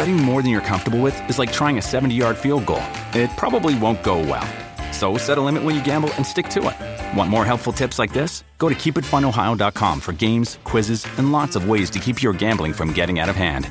Betting more than you're comfortable with is like trying a 70 yard field goal. It probably won't go well. So set a limit when you gamble and stick to it. Want more helpful tips like this? Go to keepitfunohio.com for games, quizzes, and lots of ways to keep your gambling from getting out of hand.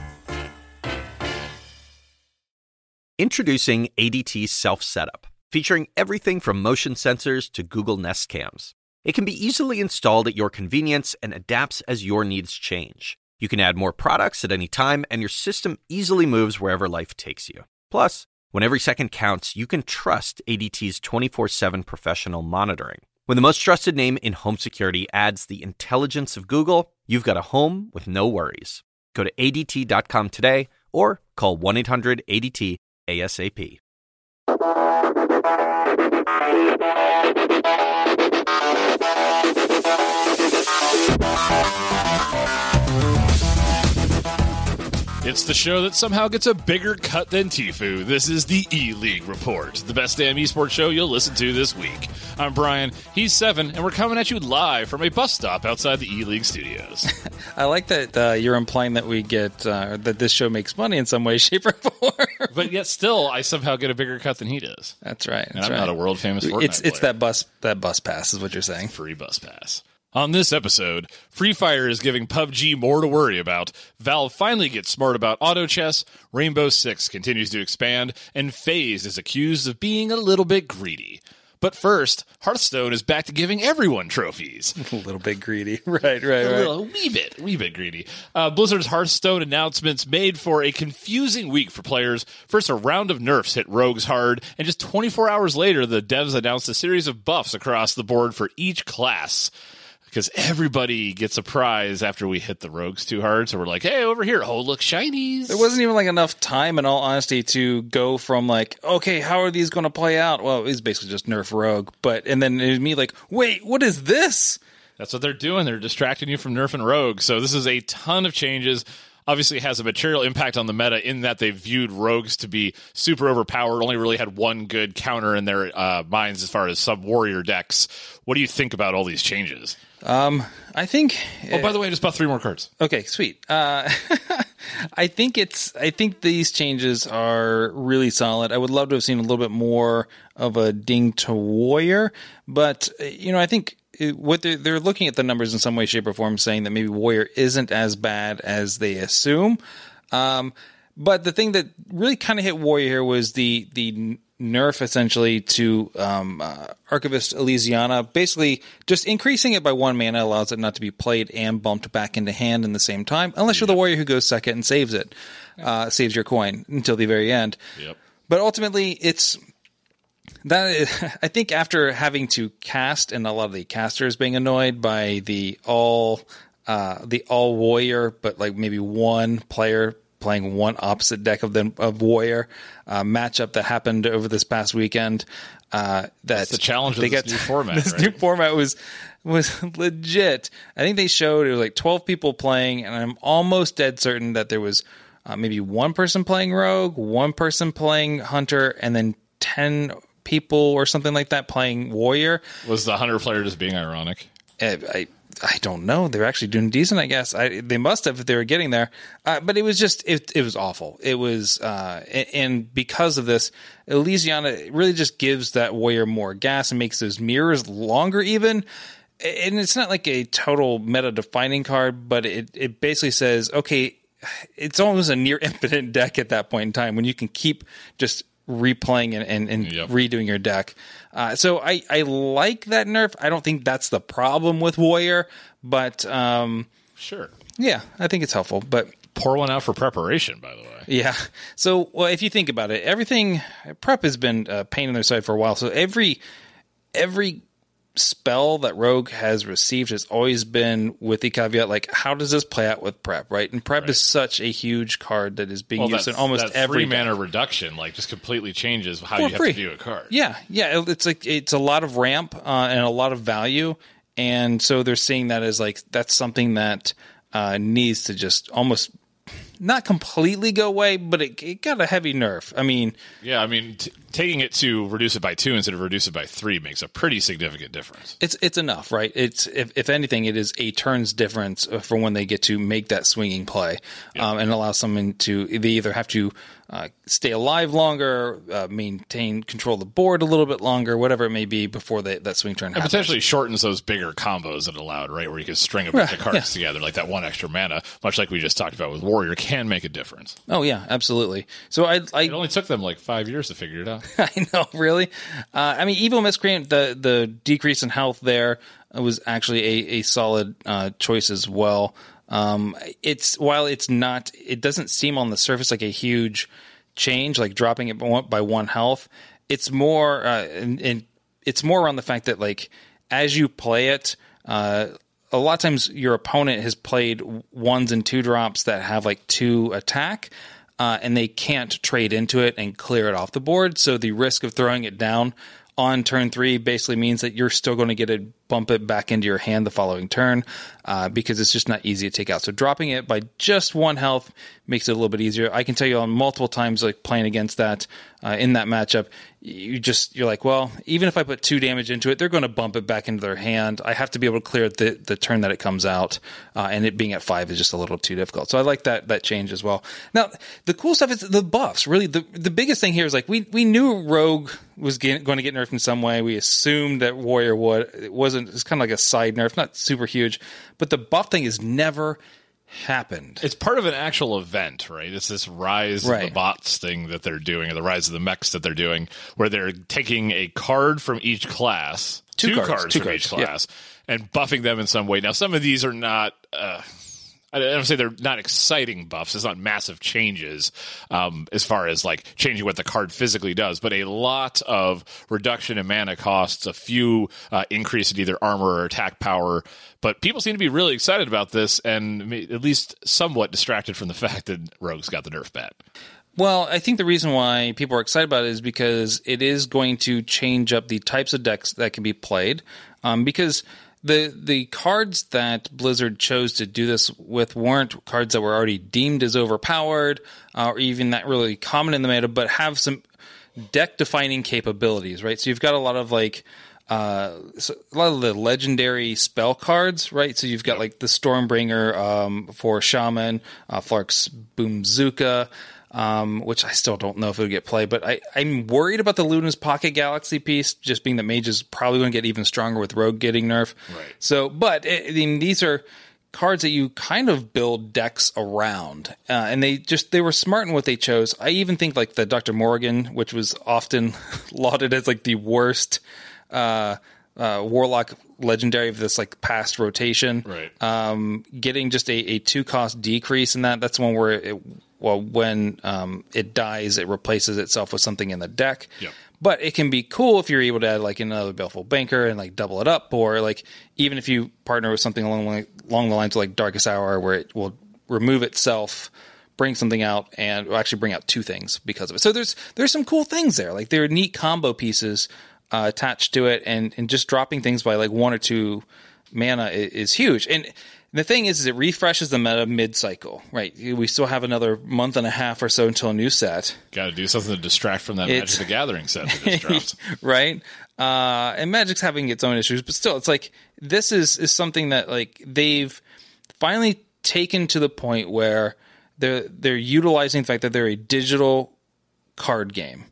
Introducing ADT Self Setup, featuring everything from motion sensors to Google Nest cams. It can be easily installed at your convenience and adapts as your needs change. You can add more products at any time, and your system easily moves wherever life takes you. Plus, when every second counts, you can trust ADT's 24 7 professional monitoring. When the most trusted name in home security adds the intelligence of Google, you've got a home with no worries. Go to ADT.com today or call 1 800 ADT ASAP. It's the show that somehow gets a bigger cut than Tfue. This is the E League Report, the best damn esports show you'll listen to this week. I'm Brian, he's seven, and we're coming at you live from a bus stop outside the E League studios. I like that uh, you're implying that we get uh, that this show makes money in some way, shape, or form. but yet, still, I somehow get a bigger cut than he does. That's right. And I'm right. not a world famous Fortnite It's it's player. that bus that bus pass is what you're saying. free bus pass. On this episode, Free Fire is giving PUBG more to worry about. Valve finally gets smart about auto chess. Rainbow Six continues to expand, and FaZe is accused of being a little bit greedy. But first, Hearthstone is back to giving everyone trophies. A little bit greedy, right? Right? A Right? little, wee bit, wee bit greedy. Uh, Blizzard's Hearthstone announcements made for a confusing week for players. First, a round of nerfs hit rogues hard, and just 24 hours later, the devs announced a series of buffs across the board for each class. Because everybody gets a prize after we hit the rogues too hard, so we're like, "Hey, over here! Oh, look, shinies!" There wasn't even like enough time, in all honesty, to go from like, okay, how are these going to play out? Well, it was basically just nerf rogue, but and then it was me like, wait, what is this? That's what they're doing. They're distracting you from Nerf and Rogue. So this is a ton of changes. Obviously, it has a material impact on the meta in that they viewed rogues to be super overpowered. Only really had one good counter in their uh, minds as far as sub warrior decks. What do you think about all these changes? I think. Oh, by the way, I just bought three more cards. Okay, sweet. Uh, I think it's. I think these changes are really solid. I would love to have seen a little bit more of a ding to warrior, but uh, you know, I think what they're, they're looking at the numbers in some way, shape, or form, saying that maybe warrior isn't as bad as they assume. Um, but the thing that really kind of hit warrior here was the the nerf essentially to um, uh, Archivist Elysiana, basically just increasing it by one mana allows it not to be played and bumped back into hand in the same time, unless you're the warrior who goes second and saves it, uh, saves your coin until the very end. Yep. But ultimately, it's that is, I think after having to cast and a lot of the casters being annoyed by the all uh, the all warrior, but like maybe one player playing one opposite deck of them of warrior uh, matchup that happened over this past weekend. Uh, that's the challenge of this new format, This right? new format was was legit. I think they showed it was like twelve people playing, and I'm almost dead certain that there was uh, maybe one person playing rogue, one person playing hunter, and then ten people or something like that playing warrior. Was the hunter player just being ironic? Uh, I I don't know. They're actually doing decent, I guess. I, they must have if they were getting there. Uh, but it was just it it was awful. It was uh, and because of this, Elysiana really just gives that warrior more gas and makes those mirrors longer even. And it's not like a total meta defining card, but it it basically says okay, it's almost a near infinite deck at that point in time when you can keep just replaying and, and, and Yep. redoing your deck. Uh, so I, I like that nerf. I don't think that's the problem with Warrior, but um, Sure. yeah, I think it's helpful. But Pour one out for preparation, by the way. yeah, so well, if you think about it, everything prep has been a pain in their side for a while. So every every spell that Rogue has received has always been with the caveat like, how does this play out with prep, right? And prep right. is such a huge card that is being well, used in almost that every mana reduction, like just completely changes how For you have to view a card. Yeah, yeah, it's like it's a lot of ramp uh, and a lot of value, and so they're seeing that as like that's something that uh, needs to just almost not completely go away, but it, it got a heavy nerf. I mean, yeah, I mean, t- taking it to reduce it by two instead of reduce it by three makes a pretty significant difference. It's it's enough, right? It's if, if anything, it is a turns difference for when they get to make that swinging play, yeah. um, and allow someone to they either have to uh, stay alive longer, uh, maintain control of the board a little bit longer, whatever it may be before they, that swing turn. Happens. It potentially shortens those bigger combos that allowed, right, where you could string a bunch of cards yeah. together, like that one extra mana, much like we just talked about with Warrior, can make a difference. Oh yeah, absolutely. So I, I it only took them like five years to figure it out. I know, really. Uh, I mean, Evil Miscreant, the the decrease in health there was actually a, a solid uh, choice as well. Um, it's while it's not, it doesn't seem on the surface like a huge change, like dropping it by one health. It's more, uh, and, and, it's more around the fact that like as you play it, uh, a lot of times your opponent has played ones and two drops that have like two attack. Uh, and they can't trade into it and clear it off the board. So the risk of throwing it down on turn three basically means that you're still going to get it bump it back into your hand the following turn uh, because it's just not easy to take out. So dropping it by just one health makes it a little bit easier. I can tell you on multiple times, like playing against that uh, in that matchup, you just you're like, well, even if I put two damage into it, they're going to bump it back into their hand. I have to be able to clear the the turn that it comes out, uh, and it being at five is just a little too difficult. So I like that that change as well. Now the cool stuff is the buffs. Really, the the biggest thing here is like we we knew Rogue was get, going to get nerfed in some way. We assumed that Warrior would. It wasn't. It's kind of like a side nerf, not super huge, but the buff thing is never happened. It's part of an actual event, right? It's this rise right. of the bots thing that they're doing, or the rise of the mechs that they're doing, where they're taking a card from each class, two, two cards, cards, two from cards, each class, yeah. and buffing them in some way. Now, some of these are not. Uh, I don't say they're not exciting buffs. It's not massive changes um, as far as like changing what the card physically does, but a lot of reduction in mana costs, a few uh, increase in either armor or attack power. But people seem to be really excited about this, and at least somewhat distracted from the fact that Rogue's got the nerf bat. Well, I think the reason why people are excited about it is because it is going to change up the types of decks that can be played. Um, because the the cards that Blizzard chose to do this with weren't cards that were already deemed as overpowered uh, or even that really common in the meta, but have some deck defining capabilities, right? So you've got a lot of like uh, so a lot of the legendary spell cards, right? So you've got like the Stormbringer um, for Shaman, uh, Flark's Boomzooka um, which I still don't know if it'll get played. But I, I'm worried about the Luna's Pocket Galaxy piece, just being that Mage is probably going to get even stronger with Rogue getting nerf. Right. So, but I mean, these are cards that you kind of build decks around, uh, and they just they were smart in what they chose. I even think like the Doctor Morrigan, which was often lauded as like the worst. Uh, uh, Warlock legendary of this like past rotation. Right. Um, getting just a, a two cost decrease in that. That's one where it well, when um, it dies, it replaces itself with something in the deck. Yep. But it can be cool if you're able to add like another Baleful Banker and like double it up, or like even if you partner with something along along the lines of like Darkest Hour, where it will remove itself, bring something out, and will actually bring out two things because of it. So there's there's some cool things there. Like there are neat combo pieces uh, attached to it, and and just dropping things by like one or two mana is, is huge. And the thing is, is it refreshes the meta mid cycle, right? We still have another month and a half or so until a new set. Got to do something to distract from that it's, Magic the Gathering set that just dropped. right? Uh, and Magic's having its own issues, but still, it's like this is is something that like they've finally taken to the point where they're they're utilizing the fact that they're a digital card game,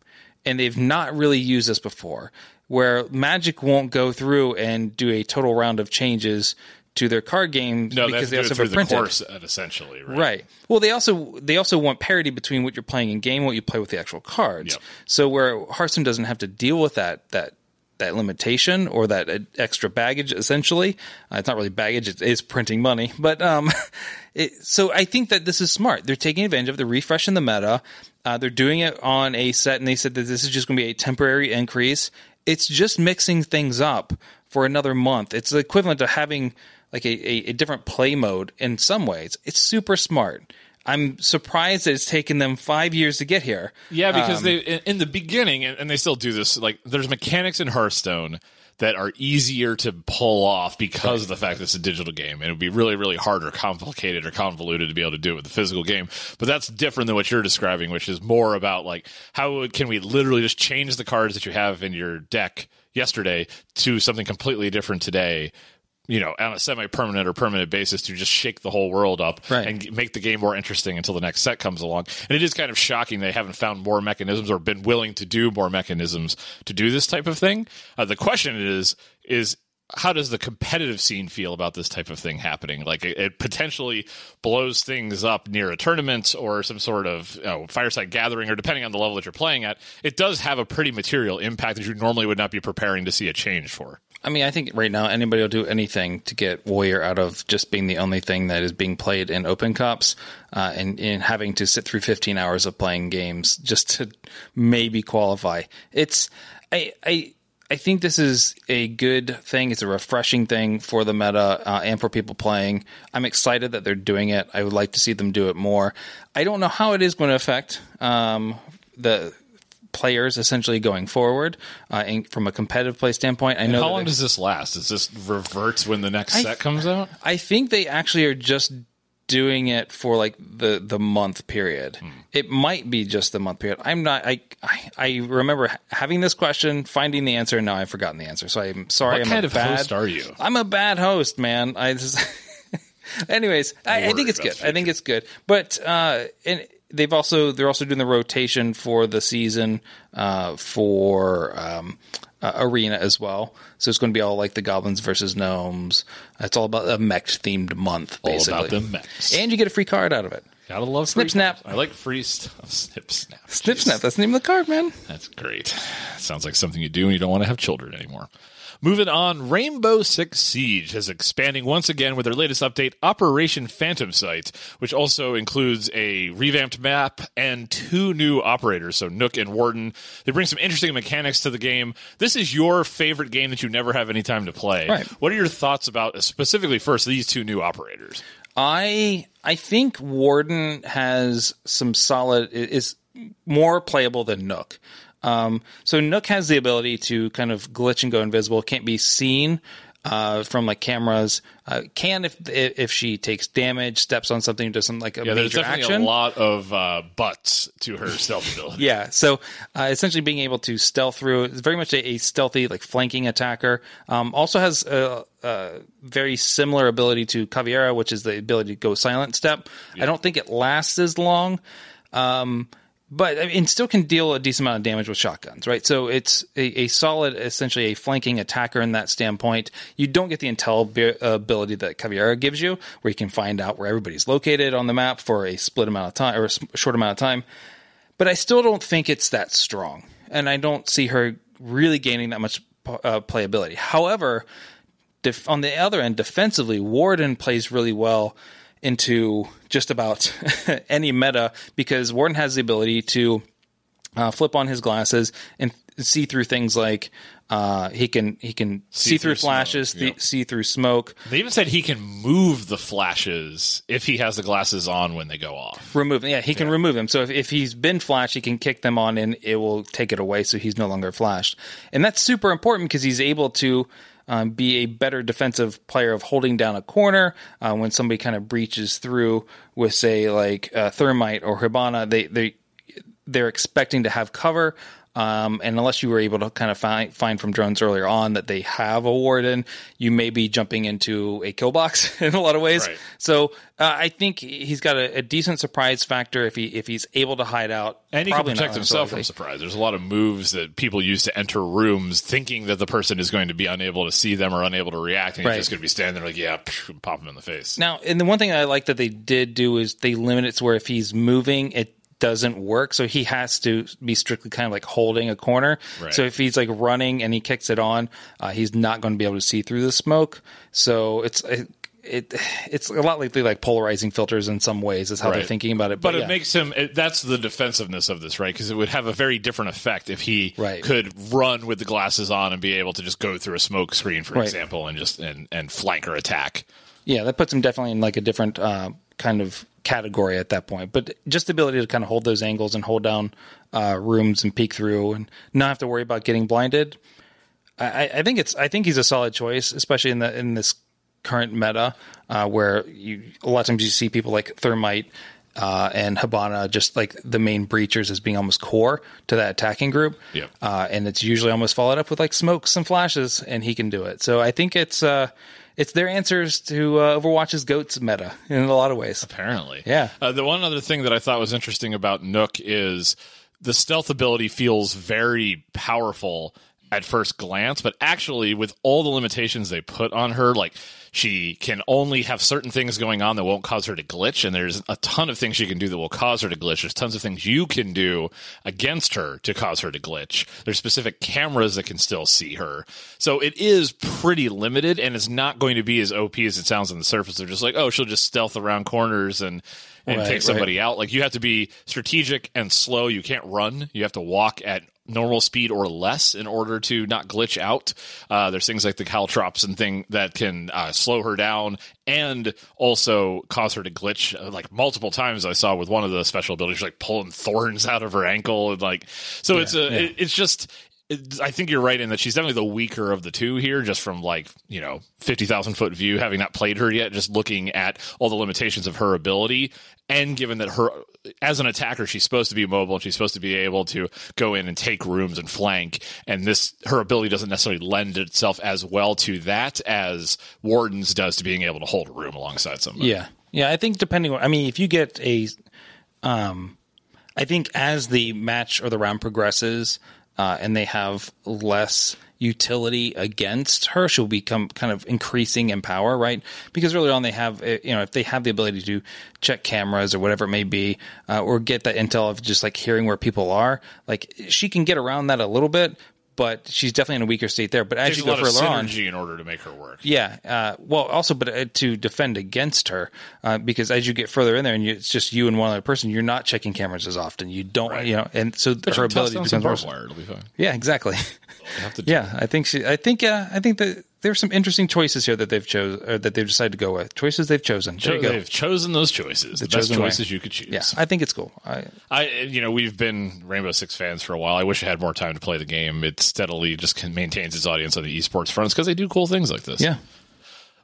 and they've not really used this before. Where Magic won't go through and do a total round of changes to their card game no, because they also have printed. The course, essentially, right? right? Well, they also they also want parity between what you're playing in game, and what you play with the actual cards. Yep. So where Hearthstone doesn't have to deal with that that that limitation or that extra baggage essentially uh, it's not really baggage it is printing money but um it, so i think that this is smart they're taking advantage of the refreshing the meta uh, they're doing it on a set and they said that this is just going to be a temporary increase it's just mixing things up for another month. It's the equivalent to having like a, a, a different play mode in some ways. It's super smart. I'm surprised that it's taken them five years to get here. Yeah, because Um, they in, the beginning, and, they still do this. Like, there's mechanics in Hearthstone that are easier to pull off because of the fact that it's a digital game. And it would be really, really hard or complicated or convoluted to be able to do it with the physical game. But that's different than what you're describing, which is more about like how can we literally just change the cards that you have in your deck yesterday to something completely different today. You know, on a semi-permanent or permanent basis to just shake the whole world up Right. and make the game more interesting until the next set comes along. And it is kind of shocking they haven't found more mechanisms or been willing to do more mechanisms to do this type of thing. Uh, the question is is how does the competitive scene feel about this type of thing happening? Like it, it potentially blows things up near a tournament or some sort of you know, fireside gathering, or depending on the level that you're playing at, it does have a pretty material impact that you normally would not be preparing to see a change for. I mean, I think right now anybody will do anything to get Warrior out of just being the only thing that is being played in open cups uh, and, and having to sit through 15 hours of playing games just to maybe qualify. It's I I I think this is a good thing. It's a refreshing thing for the meta uh, and for people playing. I'm excited that they're doing it. I would like to see them do it more. I don't know how it is going to affect um, the players essentially going forward uh, in, from a competitive play standpoint. I know How long does this last? Does this reverts when the next I- set comes out? I think they actually are just doing it for like the the month period. Hmm. It might be just the month period. I'm not. I I, I remember having this question, finding the answer, and now I've forgotten the answer. So I'm sorry. What I'm kind a of bad, host are you? I'm a bad host, man. I just. Anyways, I, I think it's good. I think it's good, but uh, and they've also they're also doing the rotation for the season uh, for um, uh, arena as well. So it's going to be all like the goblins versus gnomes. It's all about a mech themed month, All about the mechs. And you get a free card out of it. Gotta love Snip snap. I like free stuff. Snip snap. Snip Jeez. snap. That's the name of the card, man. That's great. Sounds like something you do when you don't want to have children anymore. Moving on, Rainbow Six Siege is expanding once again with their latest update, Operation Phantom Sight, which also includes a revamped map and two new operators, so Nøkk and Warden. They bring some interesting mechanics to the game. This is your favorite game that you never have any time to play. Right. What are your thoughts about uh, specifically first these two new operators? I I think Warden has some solid is more playable than Nøkk. Um, so Nøkk has the ability to kind of glitch and go invisible, can't be seen uh, from like cameras. Uh, can if if she takes damage, steps on something, does some like a Yeah, there's definitely action. a lot of uh, butts to her stealth ability. Yeah, so uh, essentially being able to stealth through is very much a, a stealthy, like flanking attacker. Um, also has a, a very similar ability to Caveira, which is the ability to go silent step. I don't think it lasts as long, um, but I mean, still can deal a decent amount of damage with shotguns, right? So it's a, a solid, essentially a flanking attacker in that standpoint. You don't get the intel bi- ability that Caveira gives you, where you can find out where everybody's located on the map for a split amount of time or a short amount of time but I still don't think it's that strong, and I don't see her really gaining that much uh, playability. However, def- on the other end, defensively, Warden plays really well into just about any meta because Warden has the ability to uh, flip on his glasses and see through things like uh, he can he can see, through through flashes, yeah. th- see through smoke, They even said he can move the flashes if he has the glasses on when they go off. remove yeah he can remove them so if, if he's been flashed he can kick them on and it will take it away so he's no longer flashed and that's super important because he's able to um, be a better defensive player of holding down a corner uh, when somebody kind of breaches through with say like uh, thermite or hibana they they they're expecting to have cover. Um, and unless you were able to kind of find, find from drones earlier on that they have a warden, you may be jumping into a kill box in a lot of ways. Right. So uh, I think he's got a, a decent surprise factor if he if he's able to hide out. And he can protect himself from surprise. There's a lot of moves that people use to enter rooms thinking that the person is going to be unable to see them or unable to react, and he's just going to be standing there like, yeah, psh, pop him in the face. Now, and the one thing I like that they did do is they limit it to where if he's moving, it doesn't work. So he has to be strictly kind of like holding a corner. Right. So if he's like running and he kicks it on, uh, he's not going to be able to see through the smoke. So it's. It, it it's a lot lately like polarizing filters in some ways is how they're thinking about it. But, yeah. it makes him. It, that's the defensiveness of this, right? Because it would have a very different effect if he Right. could run with the glasses on and be able to just go through a smoke screen, for Right. example, and just and and flank or attack. Yeah, that puts him definitely in like a different uh, kind of category at that point. But just the ability to kind of hold those angles and hold down uh, rooms and peek through and not have to worry about getting blinded. I, I- think it's I think he's a solid choice, especially in the in this current meta uh, where you a lot of times you see people like Thermite. Uh, and Hibana, just like the main breachers, as being almost core to that attacking group. Yep. Uh, and it's usually almost followed up with like smokes and flashes, and he can do it. So I think it's uh, it's their answers to uh, Overwatch's goats meta in a lot of ways. Apparently, Yeah. Uh, the one other thing that I thought was interesting about Nøkk is the stealth ability feels very powerful at first glance, but actually, with all the limitations they put on her, like she can only have certain things going on that won't cause her to glitch, and there's a ton of things she can do that will cause her to glitch. There's tons of things you can do against her to cause her to glitch. There's specific cameras that can still see her, so it is pretty limited, and it's not going to be as OP as it sounds on the surface. They're just like, oh, she'll just stealth around corners and and Right, take somebody out. Like you have to be strategic and slow. You can't run. You have to walk at normal speed or less in order to not glitch out. Uh, there's things like the caltrops and thing that can uh, slow her down and also cause her to glitch uh, like multiple times. I saw with one of the special abilities, like pulling thorns out of her ankle and like so. it's a it, it's just. I think you're right in that she's definitely the weaker of the two here, just from like you know fifty thousand foot view, having not played her yet, just looking at all the limitations of her ability, and given that her as an attacker, she's supposed to be mobile and she's supposed to be able to go in and take rooms and flank, and this her ability doesn't necessarily lend itself as well to that as Warden's does to being able to hold a room alongside somebody. Yeah, yeah. I think depending on, I mean, if you get a, um, I think as the match or the round progresses, uh, and they have less utility against her, she'll become kind of increasing in power, right? Because early on they have, uh, you know, if they have the ability to check cameras or whatever it may be, uh, or get that intel of just like hearing where people are, like she can get around that a little bit. But she's definitely in a weaker state there. But as you a go lot of further on, synergy in order to make her work. yeah. Uh, well, also, but uh, to defend against her, uh, because as you get further in there and you, it's just you and one other person, you're not checking cameras as often. You don't, you know, and so her ability becomes worse. It'll be fine. Yeah, exactly. Have to do yeah, I think she. I think. Uh, I think that there's some interesting choices here that they've chose or that they've decided to go with. Choices they've chosen. There you go. They've chosen those choices. The, best chosen way. choices you could choose. Yeah, I think it's cool. I, I, you know, we've been Rainbow Six fans for a while. I wish I had more time to play the game. It steadily just can- maintains its audience on the esports fronts because they do cool things like this. yeah.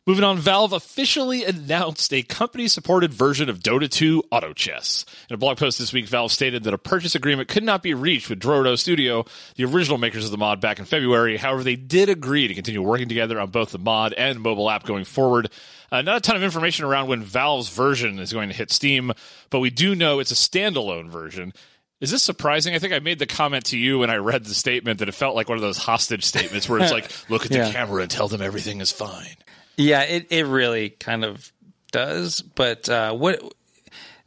Moving on, Valve officially announced a company supported version of Dota 2 Auto Chess. In a blog post this week, Valve stated that a purchase agreement could not be reached with Drodo Studio, the original makers of the mod back in February. However, they did agree to continue working together on both the mod and mobile app going forward. Uh, not a ton of information around when Valve's version is going to hit Steam, but we do know it's a standalone version. Is this surprising? I think I made the comment to you when I read the statement that it felt like one of those hostage statements where it's like, look at the Yeah. camera and tell them everything is fine. Yeah, it, it really kind of does. But uh, what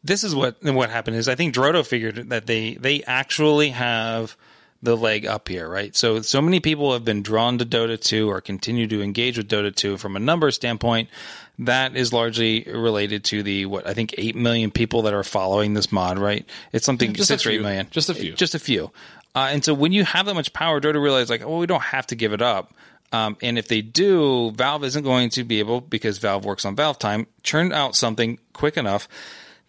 this is what what happened is I think Drodo figured that they they actually have the leg up here, right? So so many people have been drawn to Dota 2 or continue to engage with Dota 2 from a number standpoint. That is largely related to the what I think eight million people that are following this mod, right? It's something Just a six or eight few. million, Just a few. just a few. Uh, and so when you have that much power, Dota realized like, oh, we don't have to give it up. Um, and if they do, Valve isn't going to be able, because Valve works on Valve time, churn out something quick enough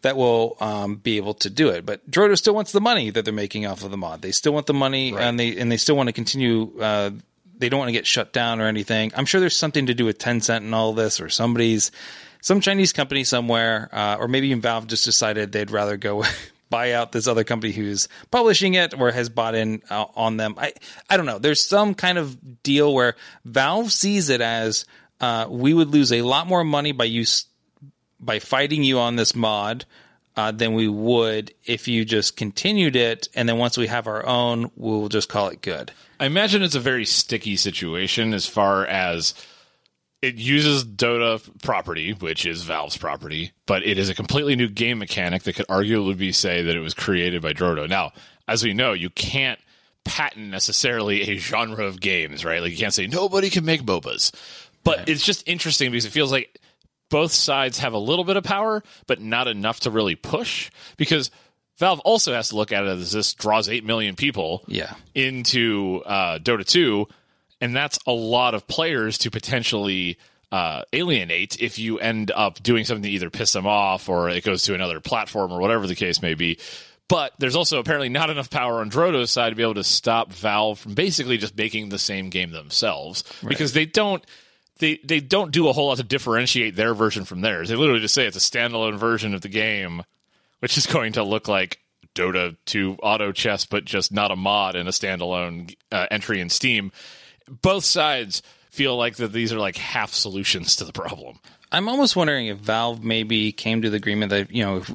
that will um, be able to do it. But Drodo still wants the money that they're making off of the mod. They still want the money, and they and they still want to continue. Uh, they don't want to get shut down or anything. I'm sure there's something to do with Tencent and all this, or somebody's some Chinese company somewhere, uh, or maybe even Valve just decided they'd rather go buy out this other company who's publishing it or has bought in uh, on them. I I don't know. There's some kind of deal where Valve sees it as uh, we would lose a lot more money by you by fighting you on this mod. Uh, than we would if you just continued it, and then once we have our own, we'll just call it good. I imagine it's a very sticky situation as far as it uses Dota property, which is Valve's property, but it is a completely new game mechanic that could arguably be say that it was created by Drodo. Now, as we know, you can't patent necessarily a genre of games, right? Like you can't say nobody can make MOBAs. But it's just interesting because it feels like both sides have a little bit of power, but not enough to really push because Valve also has to look at it as this draws 8 million people Yeah. into uh, Dota 2, and that's a lot of players to potentially uh, alienate if you end up doing something to either piss them off or it goes to another platform or whatever the case may be. But there's also apparently not enough power on Drodo's side to be able to stop Valve from basically just making the same game themselves because they don't they they don't do a whole lot to differentiate their version from theirs. They literally just say it's a standalone version of the game, which is going to look like Dota 2 auto chess, but just not a mod and a standalone uh, entry in Steam. Both sides feel like that these are like half solutions to the problem. I'm almost wondering if Valve maybe came to the agreement that you know if,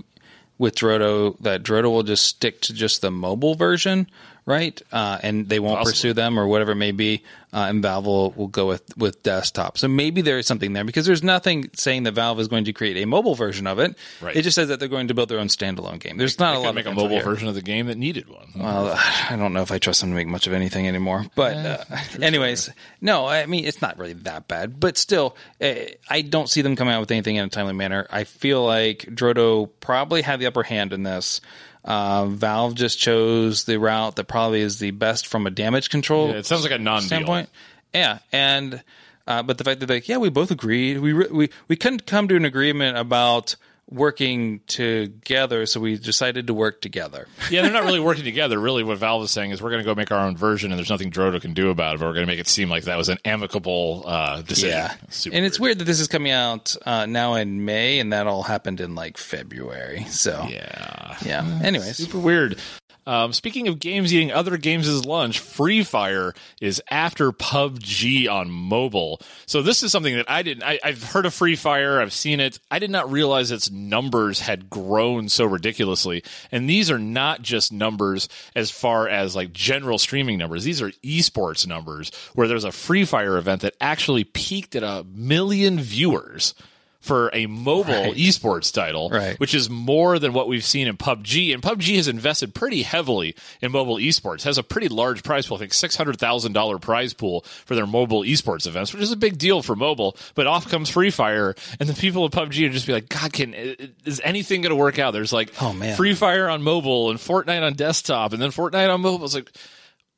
with Drodo that Drodo will just stick to just the mobile version, right? Uh, and they won't Possibly. pursue them or whatever it may be, uh, and Valve will, will go with with desktop. So maybe there is something there because there's nothing saying that Valve is going to create a mobile version of it. Right. It just says that they're going to build their own standalone game. There's not a lot make of a mobile here. version of the game that needed one. Well, I don't know if I trust them to make much of anything anymore. But, uh, anyways, no, I mean, it's not really that bad. But still, uh, I don't see them coming out with anything in a timely manner. I feel like Drodo probably had the upper hand in this. Uh, Valve just chose the route that probably is the best from a damage control Yeah, it sounds like a non-deal. standpoint. Yeah, and uh, but the fact that like, yeah, we both agreed. We re- we we couldn't come to an agreement about working together, so we decided to work together. yeah, they're not really working together. Really, what Valve is saying is we're going to go make our own version, and there's nothing Drodo can do about it. But we're going to make it seem like that was an amicable uh, decision. Yeah, Super and it's weird that this is coming out uh, now in May, and that all happened in like February. So Yeah. yeah. Anyways, Super weird. Um, speaking of games eating other games' as lunch, Free Fire is after PUBG on mobile. So this is something that I didn't. I, I've heard of Free Fire. I've seen it. I did not realize its numbers had grown so ridiculously. And these are not just numbers as far as like general streaming numbers. These are esports numbers where there's a Free Fire event that actually peaked at a million viewers for a mobile esports title, Right. which is more than what we've seen in PUBG. And PUBG has invested pretty heavily in mobile esports. Has a pretty large prize pool, I think six hundred thousand dollar prize pool for their mobile esports events, which is a big deal for mobile. But off comes Free Fire, and the people of PUBG are just be like, God, can is anything going to work out? There's like, Oh, man. Free Fire on mobile and Fortnite on desktop, and then Fortnite on mobile. It's like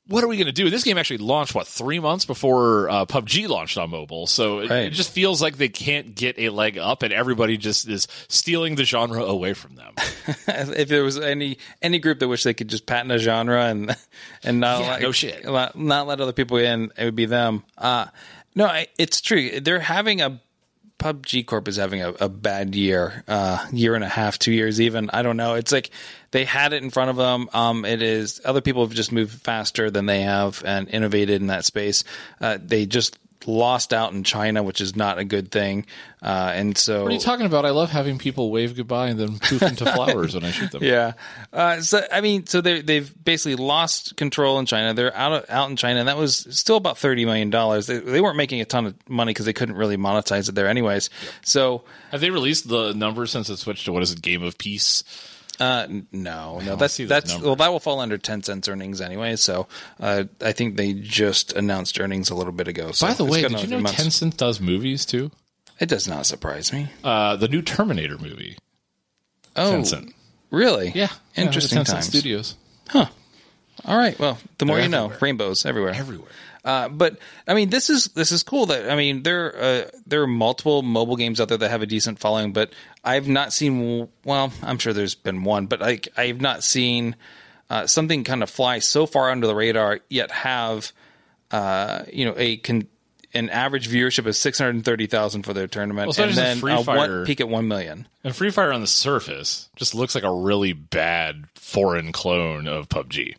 what are we going to do? This game actually launched what three months before uh, PUBG launched on mobile, so it, Right. it just feels like they can't get a leg up, and everybody just is stealing the genre away from them. if there was any any group that wish they could just patent a genre and and not Yeah, let, no shit. not, not let other people in, it would be them. Uh, no, I, it's true. They're having a PUBG Corp is having a, a bad year, uh, year and a half, two years even. I don't know. It's like they had it in front of them. Um, it is other people have just moved faster than they have and innovated in that space. Uh, they just lost out in China, which is not a good thing. Uh, and so What are you talking about? I love having people wave goodbye and then poof into flowers when I shoot them. yeah. Uh, so I mean, so they they've basically lost control in China. They're out of, out in China, and that was still about thirty million dollars. They, they weren't making a ton of money because they couldn't really monetize it there, anyways. So Have they released the numbers since it switched to what is it, Game of Peace? Uh, no, no, that's that's well, that will fall under Tencent's earnings anyway. So uh, I think they just announced earnings a little bit ago. So By the way, did you know months. Tencent does movies too? It does not surprise me. Uh, the new Terminator movie. Oh, Tencent. really? Yeah, interesting yeah, Tencent times. Studios Huh. All right. Well, the more They're you know. everywhere. Rainbows everywhere. everywhere. Uh, but I mean, this is this is cool. That I mean, there uh, there are multiple mobile games out there that have a decent following, but I've not seen. Well, I'm sure there's been one, but like I've not seen uh, something kind of fly so far under the radar yet have uh, you know a con- an average viewership of six hundred thirty thousand for their tournament, Well, so and then Free Fire- one peak at one million. And Free Fire on the surface just looks like a really bad foreign clone of PUBG.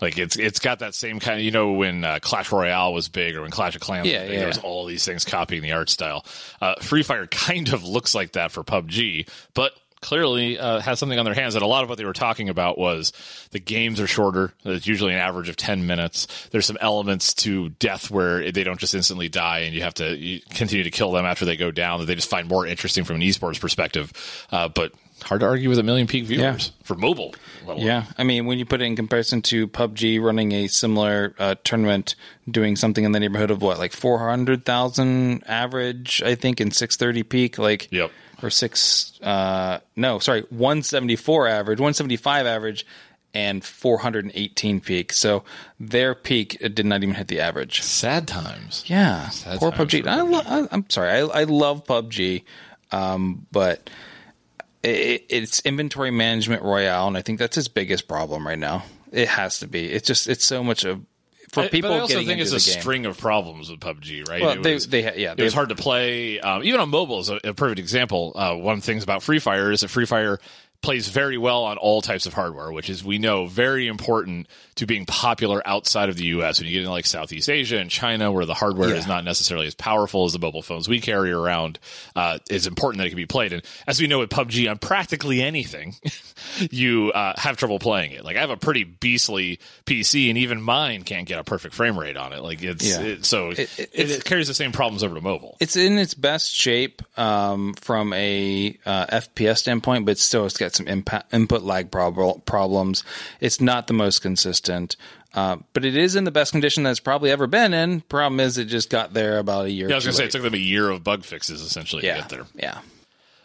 Like it's it's got that same kind of you know when uh, Clash Royale was big or when Clash of Clans Yeah, was big, yeah. there was all these things copying the art style. Uh, Free Fire kind of looks like that for PUBG, but clearly uh, has something on their hands. And a lot of what they were talking about was the games are shorter. It's usually an average of ten minutes. There's some elements to death where they don't just instantly die and you have to you continue to kill them after they go down that they just find more interesting from an esports perspective. Uh, but hard to argue with a million peak viewers for mobile. Yeah, I mean, when you put it in comparison to PUBG running a similar uh, tournament, doing something in the neighborhood of what, like four hundred thousand average, I think, in six thirty peak, like, Yep. or six, uh, no, sorry, one seventy four average, one seventy five average, and four hundred and eighteen peak. So their peak did not even hit the average. Sad times. Yeah, Sad poor times PUBG. for I PUBG. lo- I, I'm sorry, I, I love PUBG, um, but it, it's inventory management royale, and I think that's his biggest problem right now. It has to be. It's just it's so much of for I- people but I also getting think it's a game. string of problems with PUBG, right? Well, they- was, they yeah, it was hard to play. Um, even on mobile is a, a perfect example. Uh, one of the things about Free Fire is that Free Fire plays very well on all types of hardware, which is we know very important to being popular outside of the U.S. When you get into like Southeast Asia and China, where the hardware is not necessarily as powerful as the mobile phones we carry around, uh, it's important that it can be played. And as we know with PUBG, on practically anything, you uh, have trouble playing it. Like I have a pretty beastly PC, and even mine can't get a perfect frame rate on it. Like it's Yeah. it, so it, it- it, it carries the same problems over to mobile. it's in its best shape um, from a uh, FPS standpoint, but still it's got some impa- input lag prob- problems. It's not the most consistent, uh, but it is in the best condition that it's probably ever been in. Problem is, it just got there about a year. Yeah, I was gonna say it took them a year of bug fixes essentially yeah, to get there. yeah.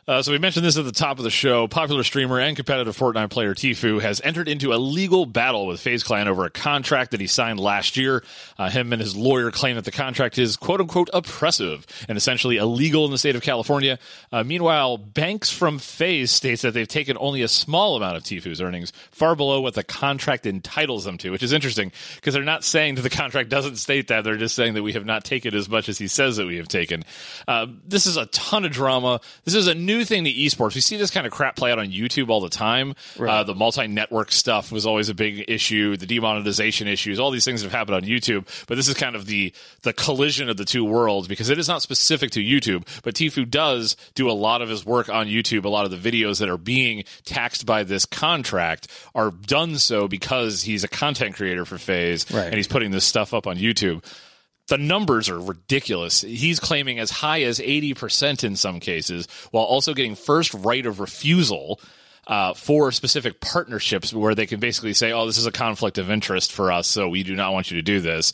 Uh, so we mentioned this at the top of the show. Popular streamer and competitive Fortnite player Tfue has entered into a legal battle with FaZe Clan over a contract that he signed last year. Uh, him and his lawyer claim that the contract is "quote unquote" oppressive and essentially illegal in the state of California. Uh, meanwhile, Banks from FaZe states that they've taken only a small amount of Tfue's earnings, far below what the contract entitles them to, which is interesting because they're not saying that the contract doesn't state that. They're just saying that we have not taken as much as he says that we have taken. Uh, this is a ton of drama. This is a new thing to esports. We see this kind of crap play out on YouTube all the time. Uh, the multi-network stuff was always a big issue. The demonetization issues, all these things have happened on YouTube. But this is kind of the the collision of the two worlds because it is not specific to YouTube. But Tfue does do a lot of his work on YouTube. A lot of the videos that are being taxed by this contract are done so because he's a content creator for FaZe Right. and he's putting this stuff up on YouTube the numbers are ridiculous. He's claiming as high as 80% in some cases, while also getting first right of refusal uh, for specific partnerships where they can basically say, oh, this is a conflict of interest for us, so we do not want you to do this.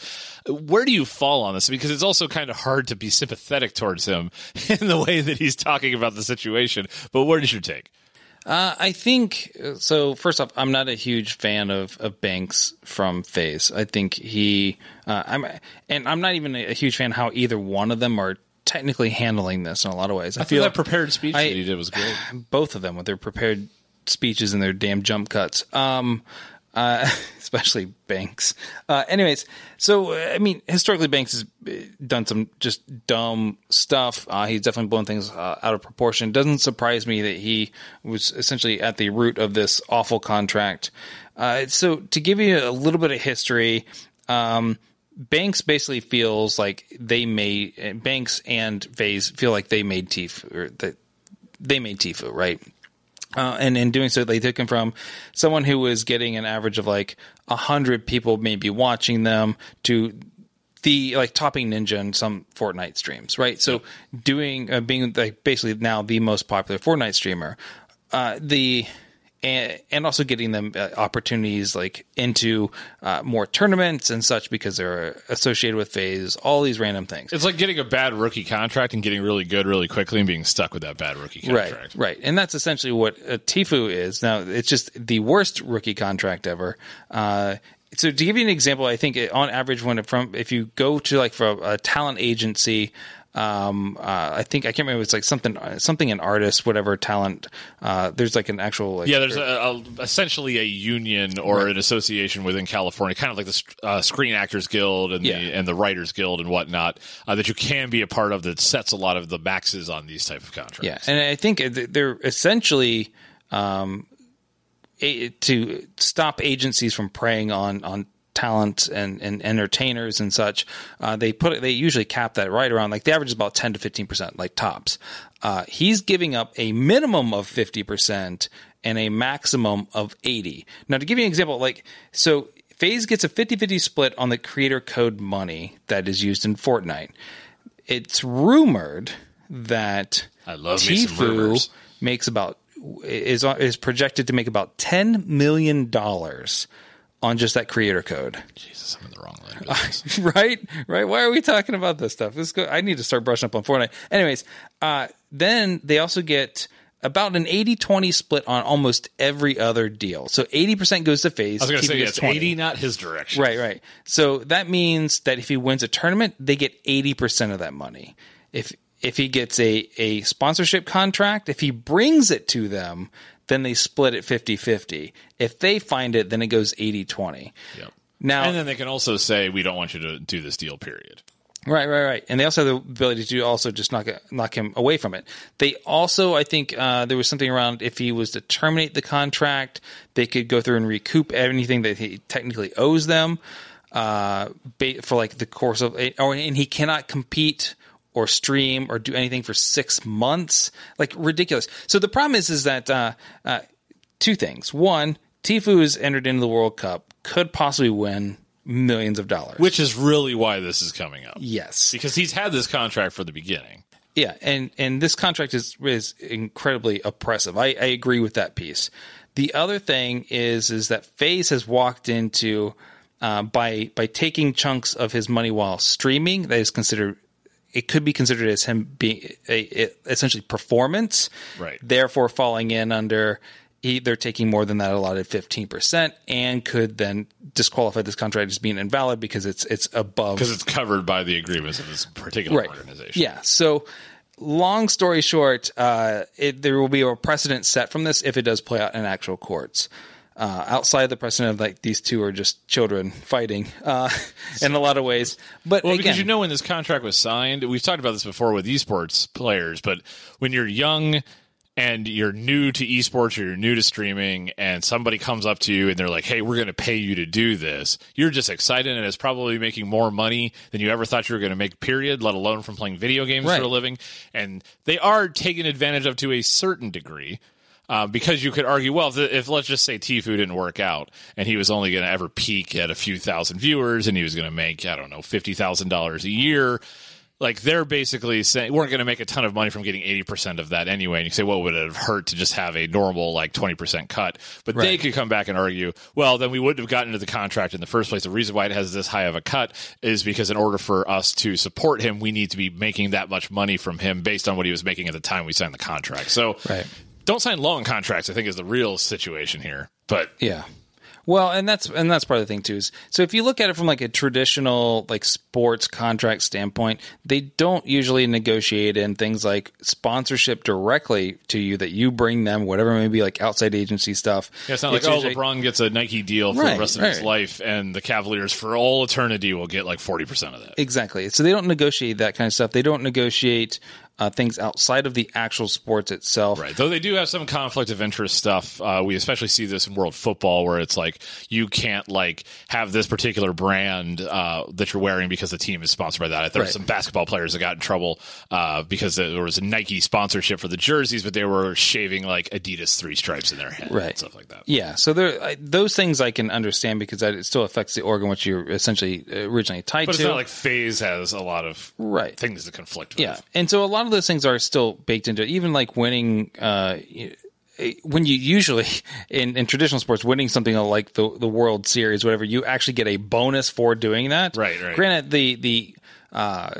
Where do you fall on this? Because it's also kind of hard to be sympathetic towards him in the way that he's talking about the situation. But what is your take? Uh, I think so. First off, I'm not a huge fan of, of Banks from FaZe. I think he, uh, I'm, and I'm not even a huge fan how either one of them are technically handling this in a lot of ways. I, I feel that prepared speech I- that he did was great. both of them with their prepared speeches and their damn jump cuts. Um, uh, especially Banks. Uh, anyways, so uh, I mean, historically, Banks has uh, done some just dumb stuff. Uh, he's definitely blown things uh, out of proportion. Doesn't surprise me that he was essentially at the root of this awful contract. So to give you a little bit of history. Um, Banks basically feels like they made Banks and FaZe feel like they made Tfue or that they made Tfue, right? Uh, and in doing so, they took him from someone who was getting an average of like a hundred people maybe watching them to the like topping Ninja in some Fortnite streams, right? So doing uh, being like basically now the most popular Fortnite streamer, uh, the and, and also getting them uh, opportunities like into uh, more tournaments and such because they're associated with FaZe, all these random things. It's like getting a bad rookie contract and getting really good really quickly and being stuck with that bad rookie contract. Right, right, and that's essentially what uh, Tfue is. Now, it's just the worst rookie contract ever. Uh, so, to give you an example, I think on average, when it from if you go to like for a, a talent agency, um, uh, I think I can't remember. It's like something, something an artist, whatever talent. Uh, there's like an actual like, Yeah, there's a, a, essentially a union or an association within California, kind of like the uh, Screen Actors Guild and Yeah. the and the Writers Guild and whatnot, uh, that you can be a part of that sets a lot of the maxes on these type of contracts. Yeah, and I think they're essentially um, a, to stop agencies from preying on on talent and, and entertainers and such. Uh, they put they usually cap that right around like the average is about ten to fifteen percent, like tops. Uh, he's giving up a minimum of fifty percent and a maximum of eighty. Now, to give you an example, like so. FaZe gets a 50-50 split on the creator code money that is used in Fortnite. It's rumored that I love Tfue makes about is is projected to make about ten million dollars on just that creator code. Jesus, I'm in the wrong line. right, right. Why are we talking about this stuff? This go, I need to start brushing up on Fortnite. Anyways, uh, then they also get about an 80-20 split on almost every other deal. So 80% goes to FaZe. I was going to say it's 20. 80, not his direction. Right, right. So that means that if he wins a tournament, they get 80% of that money. If if he gets a, a sponsorship contract, if he brings it to them, then they split it 50-50. If they find it, then it goes 80-20. Yep. Now And then they can also say, we don't want you to do this deal, period. Right, right, right. And they also have the ability to also just knock knock him away from it. They also, I think, uh, there was something around if he was to terminate the contract, they could go through and recoup anything that he technically owes them uh, for like the course of, or and he cannot compete or stream or do anything for six months. Like ridiculous. So the problem is, is that uh, uh, two things. One, Tfue has entered into the World Cup, could possibly win millions of dollars. Which is really why this is coming up. yes, Because he's had this contract for the beginning. Yeah, and and this contract is is incredibly oppressive. I, I agree with that piece. The other thing is is that FaZe has walked into uh, by by taking chunks of his money while streaming. That is considered. It could be considered as him being a, a, essentially performance, Right. Therefore, falling in under he, they're taking more than that allotted fifteen percent, and could then disqualify this contract as being invalid because it's it's above Because it's covered by the agreements of this particular right. organization. Yeah. So, long story short, uh, it, there will be a precedent set from this if it does play out in actual courts. Uh, outside the precedent of like these two are just children fighting uh, in a lot of ways, but Well, again, because you know when this contract was signed, we've talked about this before with esports players, but when you're young and you're new to esports or you're new to streaming and somebody comes up to you and they're like, "Hey, we're going to pay you to do this." You're just excited and it's probably making more money than you ever thought you were going to make period, let alone from playing video games Right. for a living. And they are taken advantage of to a certain degree. Uh, because you could argue, well, if, if let's just say Tfue didn't work out and he was only going to ever peak at a few thousand viewers and he was going to make, I don't know, $50,000 a year, like they're basically saying we're not going to make a ton of money from getting 80% of that anyway. And you say, what would it have hurt to just have a normal like 20% cut? But they could come back and argue, well, then we wouldn't have gotten into the contract in the first place. The reason why it has this high of a cut is because in order for us to support him, we need to be making that much money from him based on what he was making at the time we signed the contract. So Right. Don't sign long contracts, I think is the real situation here. But Yeah. Well, and that's and that's part of the thing too. Is so if you look at it from like a traditional like sports contract standpoint, they don't usually negotiate in things like sponsorship directly to you that you bring them, whatever it may be, like outside agency stuff. Yeah, it's not like, oh, LeBron gets a Nike deal for Right, the rest of his life, and the Cavaliers for all eternity will get like 40% of that. Exactly. So they don't negotiate that kind of stuff. They don't negotiate uh, things outside of the actual sports itself. Right. Though they do have some conflict of interest stuff. Uh, we especially see this in world football where it's like you can't like have this particular brand uh, that you're wearing because the team is sponsored by that. There were Right. some basketball players that got in trouble uh, because there was a Nike sponsorship for the jerseys, but they were shaving like Adidas three stripes in their head Right. and stuff like that. Yeah, so there, I, those things I can understand because that it still affects the organ which you're essentially uh, originally tied But it's to. not like FaZe has a lot of Right. things to conflict with. Yeah, and so a lot of those things are still baked into it. Even like winning, uh, when you usually in, in traditional sports, winning something like the the World Series, whatever, you actually get a bonus for doing that. Right, right. Granted, the the uh,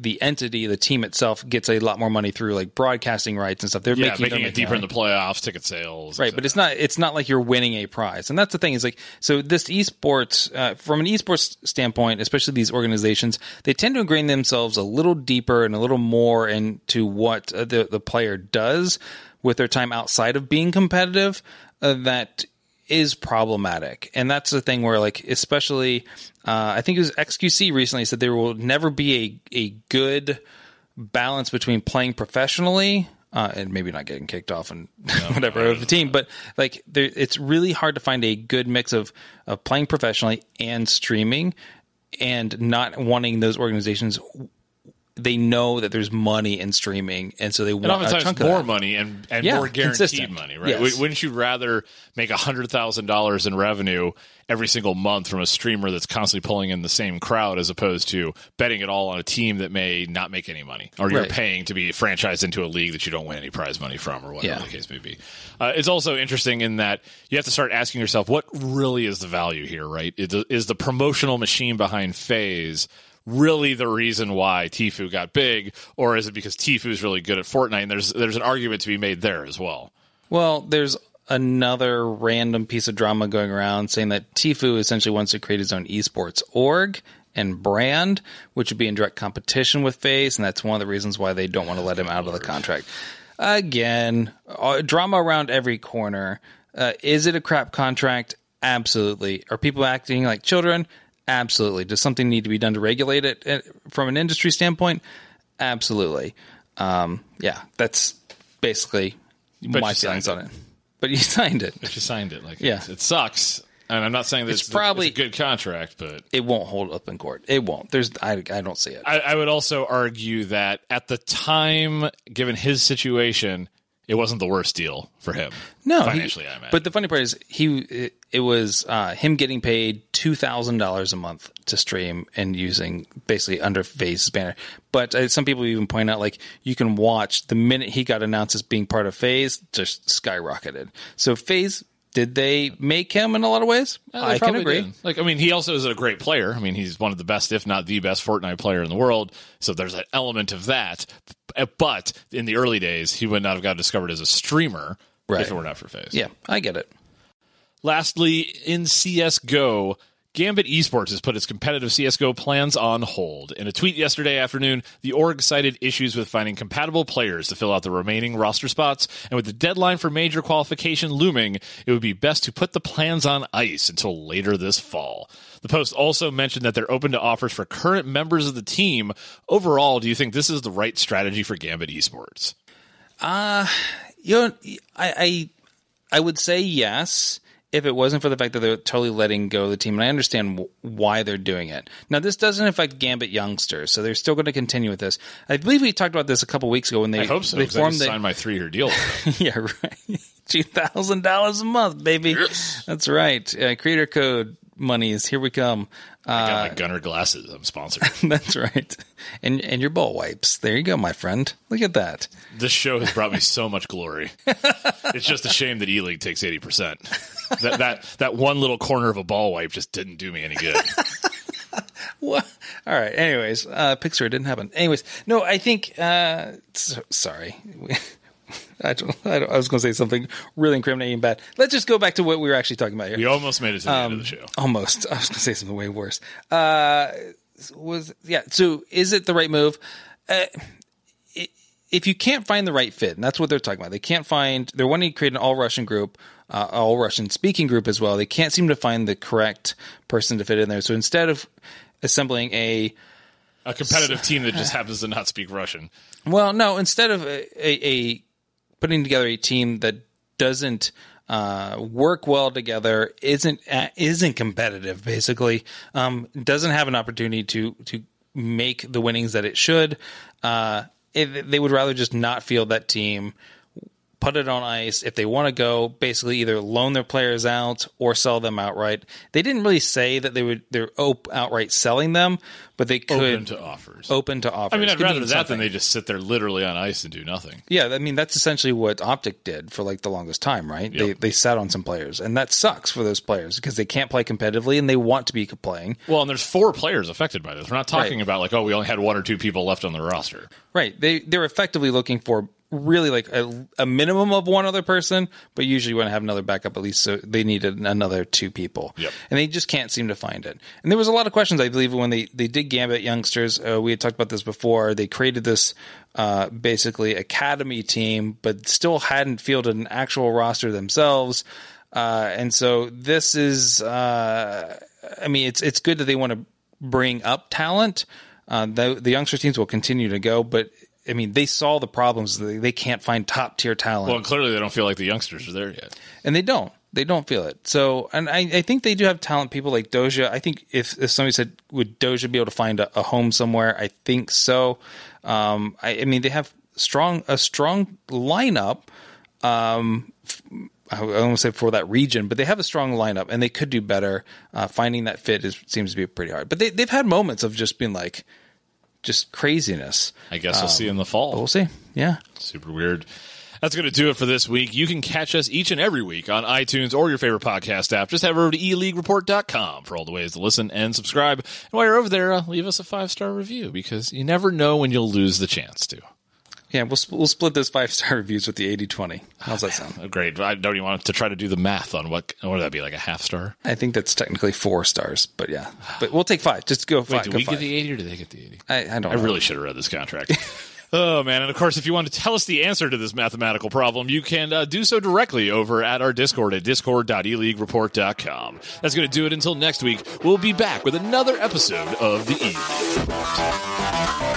the entity, the team itself, gets a lot more money through like broadcasting rights and stuff. They're Yeah, making, making it deeper in the playoffs, ticket sales. Right, but it's not it's not like you're winning a prize, and that's the thing is like so this esports uh, from an esports standpoint, especially these organizations, they tend to ingrain themselves a little deeper and a little more into what uh, the the player does with their time outside of being competitive. Uh, that is problematic, and that's the thing where like especially uh, I think it was XQC recently said there will never be a a good balance between playing professionally uh, and maybe not getting kicked off and whatever of the team, but like there, it's really hard to find a good mix of of playing professionally and streaming, and not wanting those organizations they know that there's money in streaming, and so they And want a chunk of more that. money and, and Yeah, more guaranteed consistent. money, right? Yes. Wouldn't you rather make hundred thousand dollars in revenue every single month from a streamer that's constantly pulling in the same crowd, as opposed to betting it all on a team that may not make any money, or you're Right. paying to be franchised into a league that you don't win any prize money from, or whatever Yeah. the case may be? Uh, it's also interesting in that you have to start asking yourself, what really is the value here, right? Is the, is the promotional machine behind FaZe? Really, the reason why Tfue got big, or is it because Tfue is really good at Fortnite? And there's there's an argument to be made there as well. Well, there's another random piece of drama going around saying that Tfue essentially wants to create his own esports org and brand, which would be in direct competition with FaZe, and that's one of the reasons why they don't want to let him out of the contract. Again, uh, drama around every corner. Uh, is it a crap contract? Absolutely. Are people acting like children? Absolutely. Does something need to be done to regulate it uh, from an industry standpoint? Absolutely. Um, yeah, that's basically But my feelings on it. But you signed it. If you signed it, like Yeah. it sucks. And I'm not saying this It's probably- a good contract, but It won't hold up in court. It won't. There's I, I don't see it. I, I would also argue that at the time, given his situation, it wasn't the worst deal for him. No, he- financially, I imagine. But the funny part is, he it, it was uh, him getting paid two thousand dollars a month to stream and using basically under FaZe's banner. But uh, some people even point out, like you can watch the minute he got announced as being part of FaZe, just skyrocketed. So FaZe, did they make him in a lot of ways? Yeah, I can agree. did. Like, I mean, he also is a great player. I mean, he's one of the best, if not the best, Fortnite player in the world. So there's an element of that. Uh, But in the early days, he would not have got discovered as a streamer Right. if it were not for FaZe. Yeah, I get it. Lastly, in CSGO, Gambit Esports has put its competitive CSGO plans on hold. In a tweet yesterday afternoon, the org cited issues with finding compatible players to fill out the remaining roster spots, and with the deadline for major qualification looming, it would be best to put the plans on ice until later this fall. The post also mentioned that they're open to offers for current members of the team. Overall, do you think this is the right strategy for Gambit Esports? Uh, you know, I, I I would say yes if it wasn't for the fact that they're totally letting go of the team, and I understand w- why they're doing it. Now, this doesn't affect Gambit youngsters, so they're still going to continue with this. I believe we talked about this a couple weeks ago when they I hope so, they I formed just the signed my three-year deal. yeah right two thousand dollars a month, baby. That's right. Uh, creator code monies. Here we come. I Uh, got my Gunnar glasses. I'm sponsored. That's right. And and your ball wipes. There you go, my friend. Look at that. This show has brought me so much glory. it's just a shame that E League takes eighty percent. That that that one little corner of a ball wipe just didn't do me any good. What? All right. Anyways, uh, Pixar didn't happen. Anyways, no, I think. Uh, so, sorry. I, don't, I, don't, I was going to say something really incriminating bad. Let's just go back to what we were actually talking about here. We almost made it to the end Um, of the show. Almost. I was going to say something way worse. Uh, was yeah. So, is it the right move? Uh, if you can't find the right fit, and that's what they're talking about, they can't find. They're wanting to create an all Russian group, uh, all Russian speaking group as well. They can't seem to find the correct person to fit in there. So instead of assembling a A competitive team that just happens to not speak Russian. well, no, instead of a, a, a putting together a team that doesn't uh, work well together, isn't uh, isn't competitive, basically, um, doesn't have an opportunity to to make the winnings that it should. Uh, it, they would rather just not field that team, put it on ice. If they want to go, basically either loan their players out or sell them outright. They didn't really say that they would they're op- outright selling them, but they could Open to offers. open to offers. I mean, I'd Could rather that something. than they just sit there literally on ice and do nothing. Yeah, I mean that's essentially what Optic did for like the longest time, right? They they sat on some players, and that sucks for those players because they can't play competitively and they want to be playing. Well, and there's four players affected by this. We're not talking Right. about like, oh, we only had one or two people left on the roster. Right? They they're effectively looking for really like a, a minimum of one other person, but usually want to have another backup at least. So they needed another two people, Yep. and they just can't seem to find it. And there was a lot of questions, I believe, when they they did Gambit youngsters. Uh, we had talked about this before. They created this uh, basically academy team, but still hadn't fielded an actual roster themselves. Uh, and so this is, uh, I mean, it's it's good that they want to bring up talent. Uh, the, the youngster teams will continue to go, but I mean, they saw the problems. They, they can't find top tier talent, Well, and clearly they don't feel like the youngsters are there yet. and they don't. They don't feel it. So, and I, I think they do have talent people like Doja. I think if, if somebody said, would Doja be able to find a, a home somewhere? I think so. Um, I, I mean, they have strong a strong lineup. Um, I almost say for that region, but they have a strong lineup and they could do better. Uh, finding that fit is, seems to be pretty hard. But they, they've had moments of just being like, just craziness. I guess we'll see in the fall. We'll see. Yeah. Super weird. That's going to do it for this week. You can catch us each and every week on iTunes or your favorite podcast app. Just head over to eleaguereport.com for all the ways to listen and subscribe. And while you're over there, uh, leave us a five star review because you never know when you'll lose the chance to. Yeah, we'll, we'll split those five star reviews with the 80 20. How's that sound? Oh, great. I don't even want to try to do the math on what, what would that be, like a half star? I think that's technically four stars, but yeah. But we'll take five. Just go five. Wait, do go we five. get the 80 or do they get the 80? I, I don't I know. really should have read this contract. oh man! And of course, if you want to tell us the answer to this mathematical problem, you can uh, do so directly over at our Discord at discord.eleaguereport.com. That's going to do it until next week. We'll be back with another episode of the E League Report.